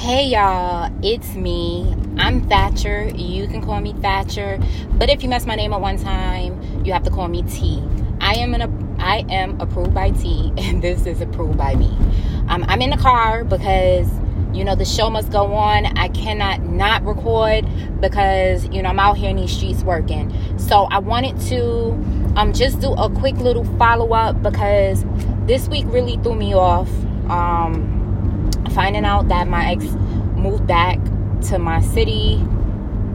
Hey y'all, it's me. I'm Thatcher. You can call me Thatcher, but if you mess my name up one time, you have to call me T. I am an I am approved by T, and this is approved by me. Um, I'm in the car because you know the show must go on. I cannot not record because you know I'm out here in these streets working. So I wanted to um just do a quick little follow up because this week really threw me off. Um, finding out that my ex moved back to my city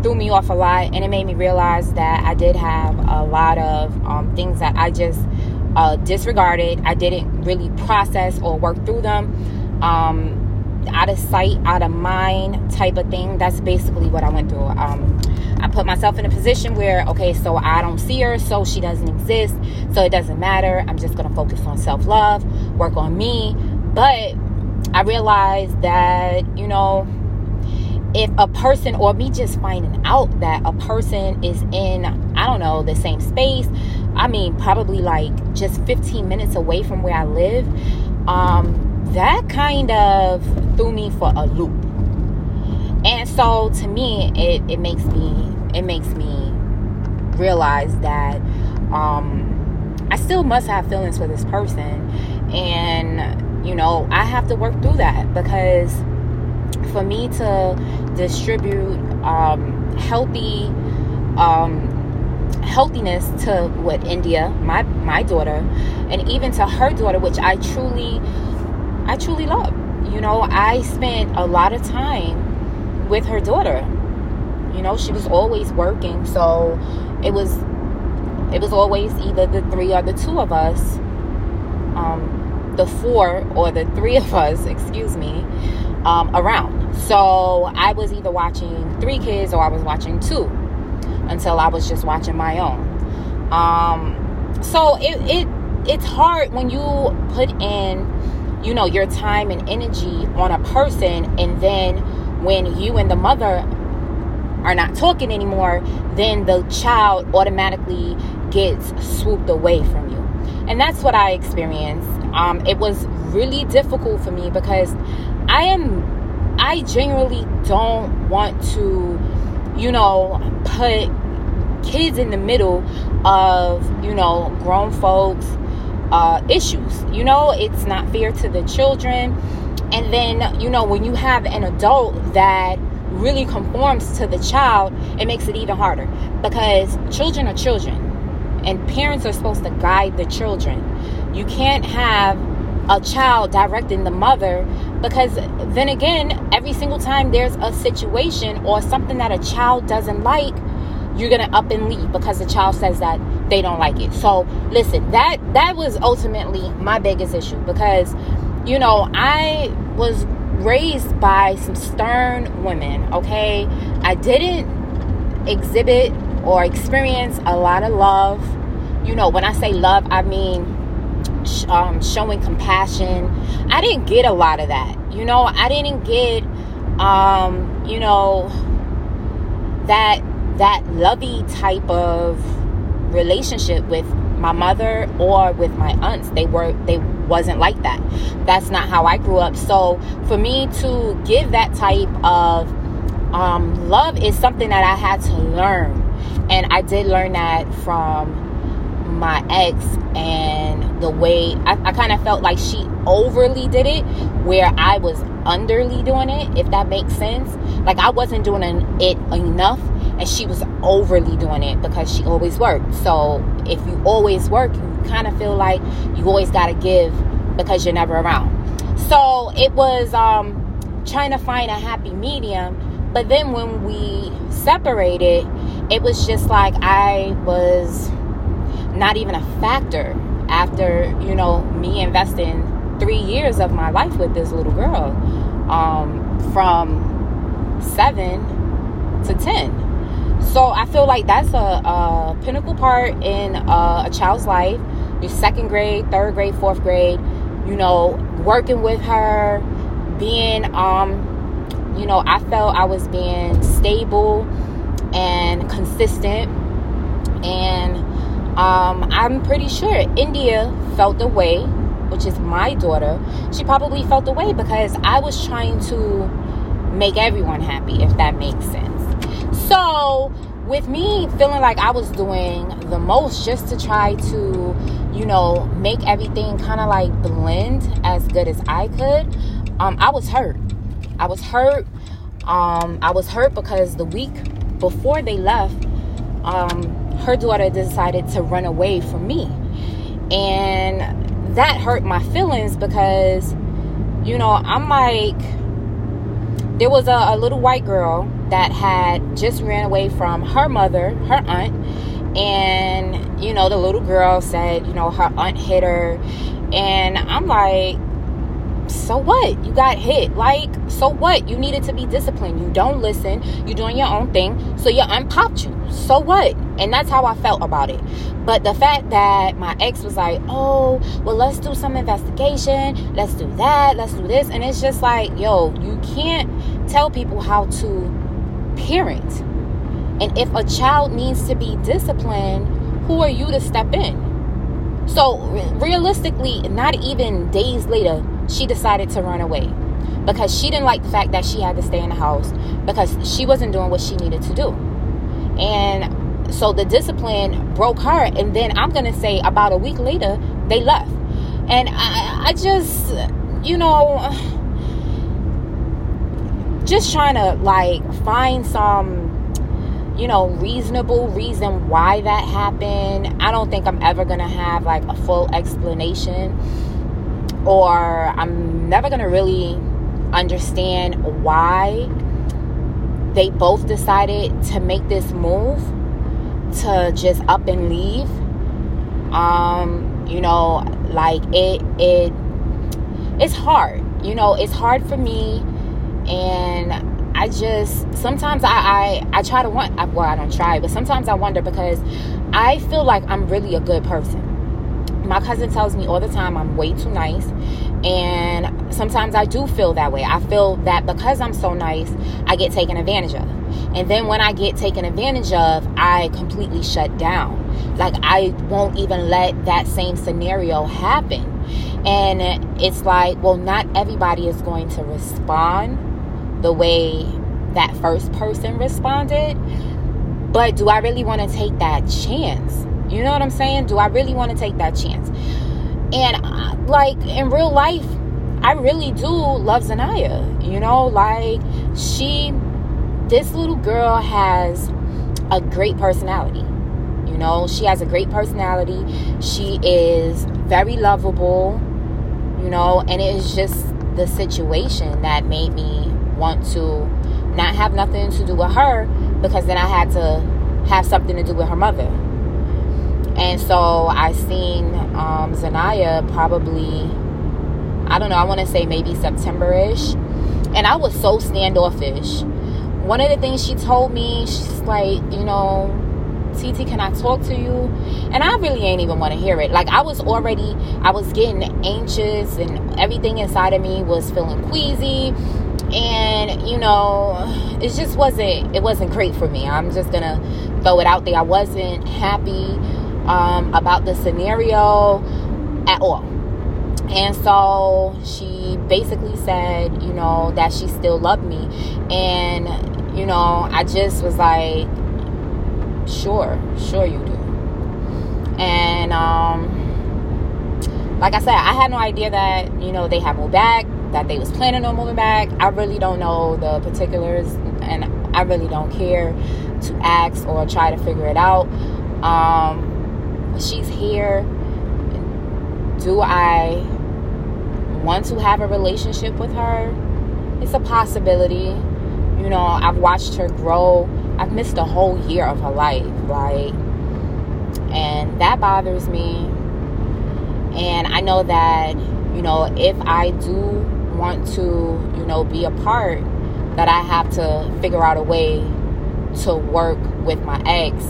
threw me off a lot and it made me realize that i did have a lot of um, things that i just uh, disregarded. I didn't really process or work through them. Um, out of sight out of mind type of thing. That's basically what i went through. Um, i put myself in a position where okay so i don't see her so she doesn't exist. So it doesn't matter. I'm just going to focus on self-love work on me. But I realized that, you know, if a person or me just finding out that a person is in, I don't know, the same space, I mean, probably like just 15 minutes away from where I live, um, that kind of threw me for a loop. And so to me, it, it makes me, it makes me realize that, um, I still must have feelings for this person. And you know, I have to work through that because for me to distribute um, healthy um, healthiness to what India, my my daughter, and even to her daughter, which I truly, I truly love. You know, I spent a lot of time with her daughter. You know, she was always working, so it was it was always either the three or the two of us. Um, the four or the three of us, excuse me, um, around. So I was either watching three kids or I was watching two until I was just watching my own. Um, so it, it it's hard when you put in, you know, your time and energy on a person, and then when you and the mother are not talking anymore, then the child automatically gets swooped away from you. And that's what I experienced um, it was really difficult for me because I am, I genuinely don't want to, you know, put kids in the middle of, you know, grown folks' uh, issues. You know, it's not fair to the children. And then, you know, when you have an adult that really conforms to the child, it makes it even harder because children are children and parents are supposed to guide the children. You can't have a child directing the mother because then again, every single time there's a situation or something that a child doesn't like, you're gonna up and leave because the child says that they don't like it. So listen, that that was ultimately my biggest issue because you know I was raised by some stern women. Okay, I didn't exhibit or experience a lot of love. You know, when I say love, I mean um, showing compassion. I didn't get a lot of that. You know, I didn't get, um, you know, that that lovey type of relationship with my mother or with my aunts. They were they wasn't like that. That's not how I grew up. So for me to give that type of um, love is something that I had to learn and I did learn that from my ex and the way I, I kind of felt like she overly did it where I was underly doing it, if that makes sense. Like I wasn't doing it enough and she was overly doing it because she always worked. So if you always work, you kind of feel like you always got to give because you're never around. So it was um, trying to find a happy medium. But then when we separated, it was just like I was not even a factor after, you know, me investing three years of my life with this little girl um, from seven to 10. So I feel like that's a, a pinnacle part in a child's life. Your second grade, third grade, fourth grade, you know, working with her, being, um, you know, I felt I was being stable and consistent. And um, I'm pretty sure India felt the way, which is my daughter. She probably felt the way because I was trying to make everyone happy, if that makes sense. So, with me feeling like I was doing the most just to try to, you know, make everything kind of like blend as good as I could, um, I was hurt. I was hurt. Um, I was hurt because the week before they left, um, her daughter decided to run away from me. And that hurt my feelings because, you know, I'm like, there was a, a little white girl that had just ran away from her mother, her aunt, and you know the little girl said you know her aunt hit her. And i'm like so what? You got hit. Like so what? You needed to be disciplined. You don't listen. You're doing your own thing. So your aunt popped you. So what and that's how i felt about it but the fact that my ex was like oh well let's do some investigation let's do that let's do this and it's just like yo you can't tell people how to parent. And if a child needs to be disciplined, who are you to step in? So, realistically, not even days later, she decided to run away because she didn't like the fact that she had to stay in the house because she wasn't doing what she needed to do. And so the discipline broke her. And then I'm to say about a week later, they left. And I, I just, you know just trying to like find some you know reasonable reason why that happened i don't think i'm ever gonna have like a full explanation or i'm never gonna really understand why they both decided to make this move to just up and leave um you know like it it it's hard you know it's hard for me and I just sometimes I, I I try to want well I don't try but sometimes I wonder because I feel like I'm really a good person. My cousin tells me all the time I'm way too nice and sometimes I do feel that way. I feel that because I'm so nice, I get taken advantage of. And then when I get taken advantage of, I completely shut down. Like I won't even let that same scenario happen. And it's like, well, not everybody is going to respond the way that first person responded. But do I really want to take that chance? You know what I'm saying? Do I really want to take that chance? And uh, like in real life, I really do love Zanaya. You know, like she, this little girl has a great personality. You know, she has a great personality. She is very lovable, you know, and it is just the situation that made me want to not have nothing to do with her because then I had to have something to do with her mother. And so I seen um, Zanaya probably, I don't know, I want to say maybe September ish. And I was so standoffish. One of the things she told me, she's like, you know, TT, can I talk to you? And I really ain't even want to hear it. Like I was already, I was getting anxious and everything inside of me was feeling queasy. And you know it just wasn't it wasn't great for me. I'm just gonna throw it out there. I wasn't happy um, about the scenario at all. And so she basically said you know that she still loved me. And you know i just was like sure sure you do and um like i said i had no idea that you know they had moved back that they was planning on moving back. I really don't know the particulars and I really don't care to ask or try to figure it out. Um, she's here. Do I want to have a relationship with her? It's a possibility. You know, I've watched her grow. I've missed a whole year of her life, like, and that bothers me. And I know that, you know, if I do want to, you know, be a part, that I have to figure out a way to work with my ex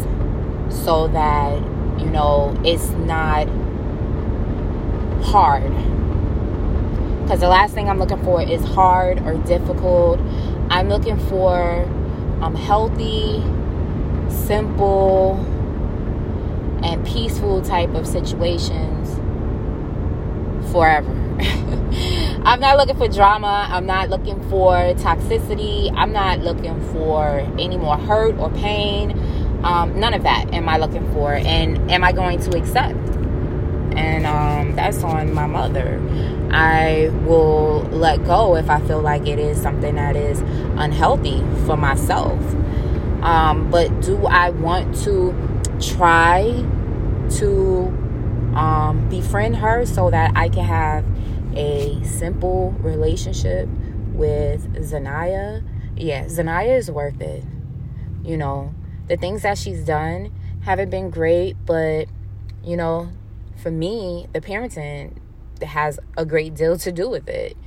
so that, you know, it's not hard. Because the last thing I'm looking for is hard or difficult. I'm looking for um, healthy, simple, and peaceful type of situations forever. I'm not looking for drama. I'm not looking for toxicity. I'm not looking for any more hurt or pain. Um, none of that am I looking for. And am I going to accept? And that's on my mother. I will let go if I feel like it is something that is unhealthy for myself. Um, but do I want to try to um, befriend her so that I can have a simple relationship with Zanaya? Yeah, Zanaya is worth it. You know, the things that she's done haven't been great, but you know, for me, the parenting has a great deal to do with it.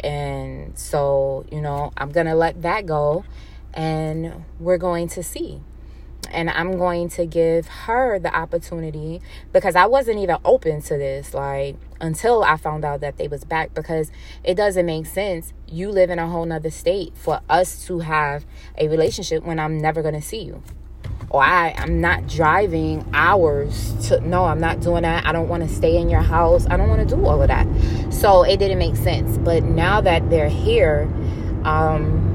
And so, you know, I'm going to let that go and we're going to see. And I'm going to give her the opportunity because I wasn't even open to this like until I found out that they was back because it doesn't make sense. You live in a whole nother state for us to have a relationship when I'm never gonna see you I, I'm not driving hours to no, I'm not doing that. I don't want to stay in your house. I don't want to do all of that. So it didn't make sense. But now that they're here, um,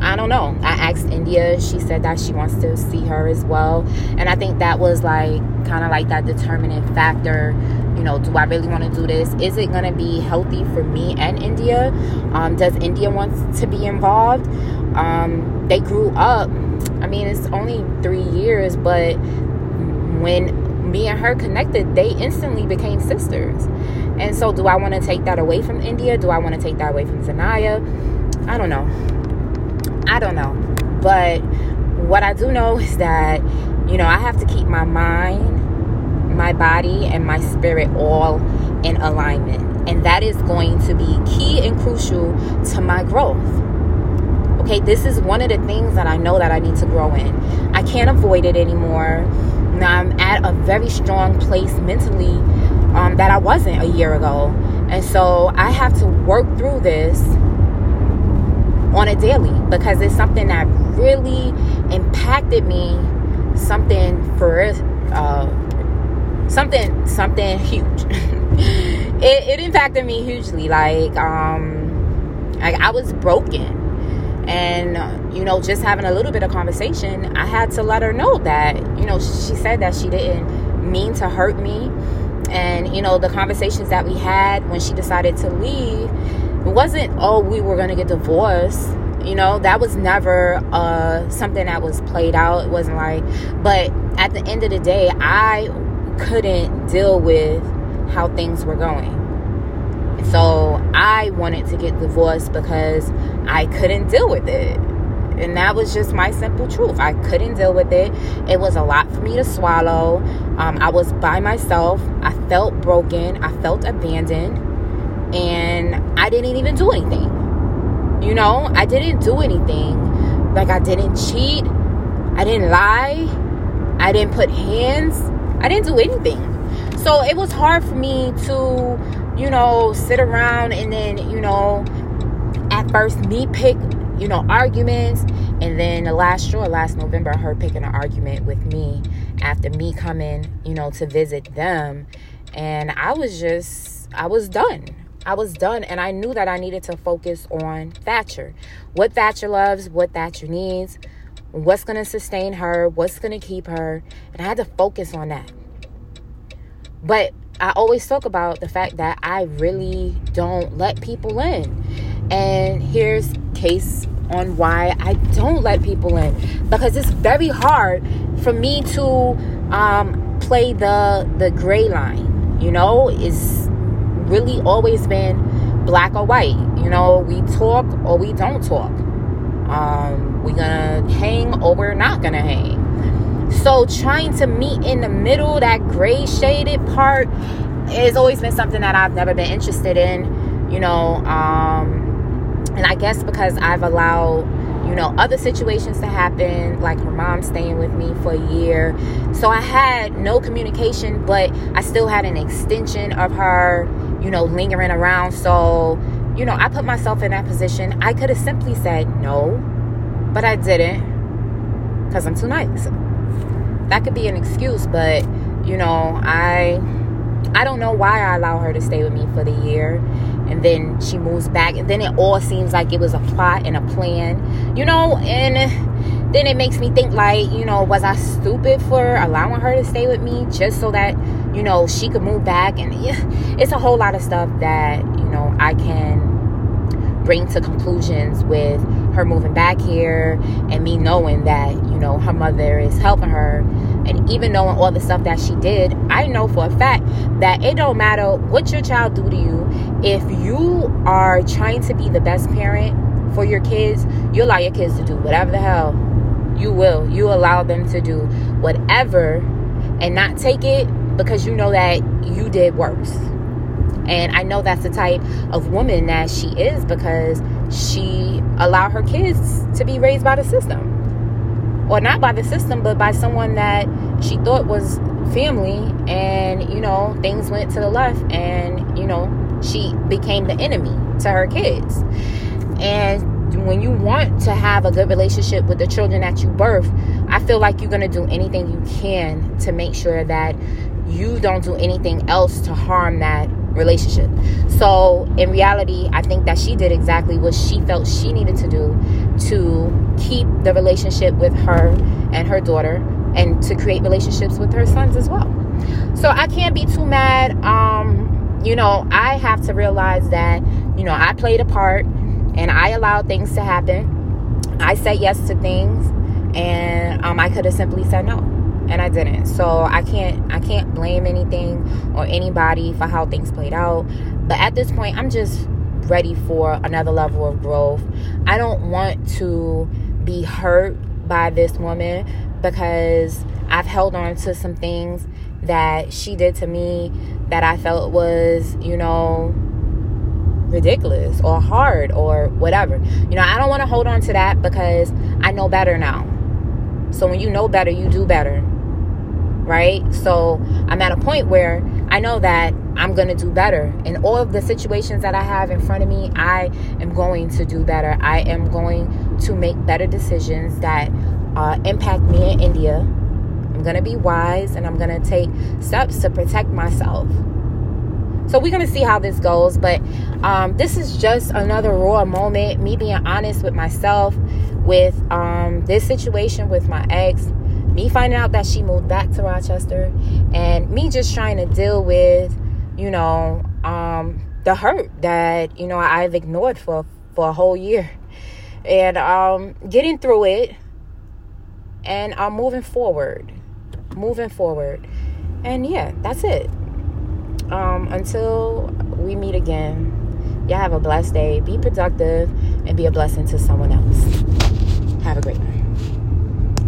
I don't know. I asked India. She said that she wants to see her as well. And I think that was like kind of like that determining factor. You know, do I really want to do this? Is it going to be healthy for me and India? Um, does India want to be involved? Um, they grew up I mean, it's only three years, but when me and her connected, they instantly became sisters. And so, do I want to take that away from India? Do I want to take that away from Zanaya? I don't know. I don't know. But what I do know is that, you know, I have to keep my mind, my body, and my spirit all in alignment. And that is going to be key and crucial to my growth Okay, this is one of the things that I know that I need to grow in. I can't avoid it anymore. Now I'm at a very strong place mentally um, that I wasn't a year ago. And so I have to work through this on a daily because it's something that really impacted me something for uh, something something huge it, it impacted me hugely like um like i was broken and you know just having a little bit of conversation i had to let her know that you know she said that she didn't mean to hurt me. And you know the conversations that we had when she decided to leave it wasn't oh we were going to get divorced. You know that was never uh something that was played out. It wasn't like but at the end of the day i couldn't deal with how things were going so I wanted to get divorced because I couldn't deal with it. And that was just my simple truth. I couldn't deal with it. It was a lot for me to swallow. Um, I was by myself. I felt broken. I felt abandoned. And I didn't even do anything. You know, I didn't do anything. Like, I didn't cheat. I didn't lie. I didn't put hands. I didn't do anything. So it was hard for me to you know, sit around and then, you know, at first me pick, you know, arguments. And then the last straw, last November, her picking an argument with me after me coming, you know, to visit them. And I was just, I was done. I was done. And I knew that I needed to focus on Thatcher. What Thatcher loves, what Thatcher needs, what's going to sustain her, what's going to keep her. And I had to focus on that. But I always talk about the fact that I really don't let people in. And here's case on why I don't let people in because it's very hard for me to um, play the the gray line. You know, it's really always been black or white. You know, we talk or we don't talk. Um, we're gonna hang or we're not gonna hang. So trying to meet in the middle, that gray shaded part, has always been something that I've never been interested in, you know. Um, and I guess because I've allowed, you know, other situations to happen, like her mom staying with me for a year. So I had no communication, but I still had an extension of her, you know, lingering around. So, you know, I put myself in that position. I could have simply said no, but I didn't because I'm too nice that could be an excuse, but you know, I I don't know why I allow her to stay with me for the year. And then she moves back. And then it all seems like it was a plot and a plan, you know, and then it makes me think like, you know, was I stupid for allowing her to stay with me just so that, you know, she could move back? And yeah, it's a whole lot of stuff that, you know, I can bring to conclusions with her moving back here and me knowing that, you know, her mother is helping her. And even knowing all the stuff that she did, I know for a fact that it don't matter what your child do to you. If you are trying to be the best parent for your kids, you allow your kids to do whatever the hell you will. You allow them to do whatever and not take it because you know that you did worse. And I know that's the type of woman that she is because she allowed her kids to be raised by the system. Or not by the system, but by someone that she thought was family. And, you know, things went to the left and, you know, she became the enemy to her kids. And when you want to have a good relationship with the children that you birth, I feel like you're going to do anything you can to make sure that you don't do anything else to harm that relationship. So, in reality, I think that she did exactly what she felt she needed to do to keep the relationship with her and her daughter and to create relationships with her sons as well. So, I can't be too mad. Um, you know, I have to realize that, you know, I played a part and I allowed things to happen. I said yes to things and um, I could have simply said no and I didn't. So I can't I can't blame anything or anybody for how things played out. But at this point, I'm just ready for another level of growth. I don't want to be hurt by this woman because I've held on to some things that she did to me that I felt was, you know, ridiculous or hard or whatever. You know, I don't want to hold on to that because I know better now. So when you know better, you do better right? So I'm at a point where I know that I'm going to do better. In all of the situations that I have in front of me, I am going to do better. I am going to make better decisions that uh, impact me in India. I'm going to be wise and I'm going to take steps to protect myself. So we're going to see how this goes. But um, this is just another raw moment, me being honest with myself, with um, this situation with my ex me finding out that she moved back to Rochester and me just trying to deal with, you know, um, the hurt that, you know, I've ignored for, for a whole year. And um, getting through it and I'm moving forward. Moving forward. And yeah, that's it. Um, until we meet again, y'all have a blessed day. Be productive and be a blessing to someone else.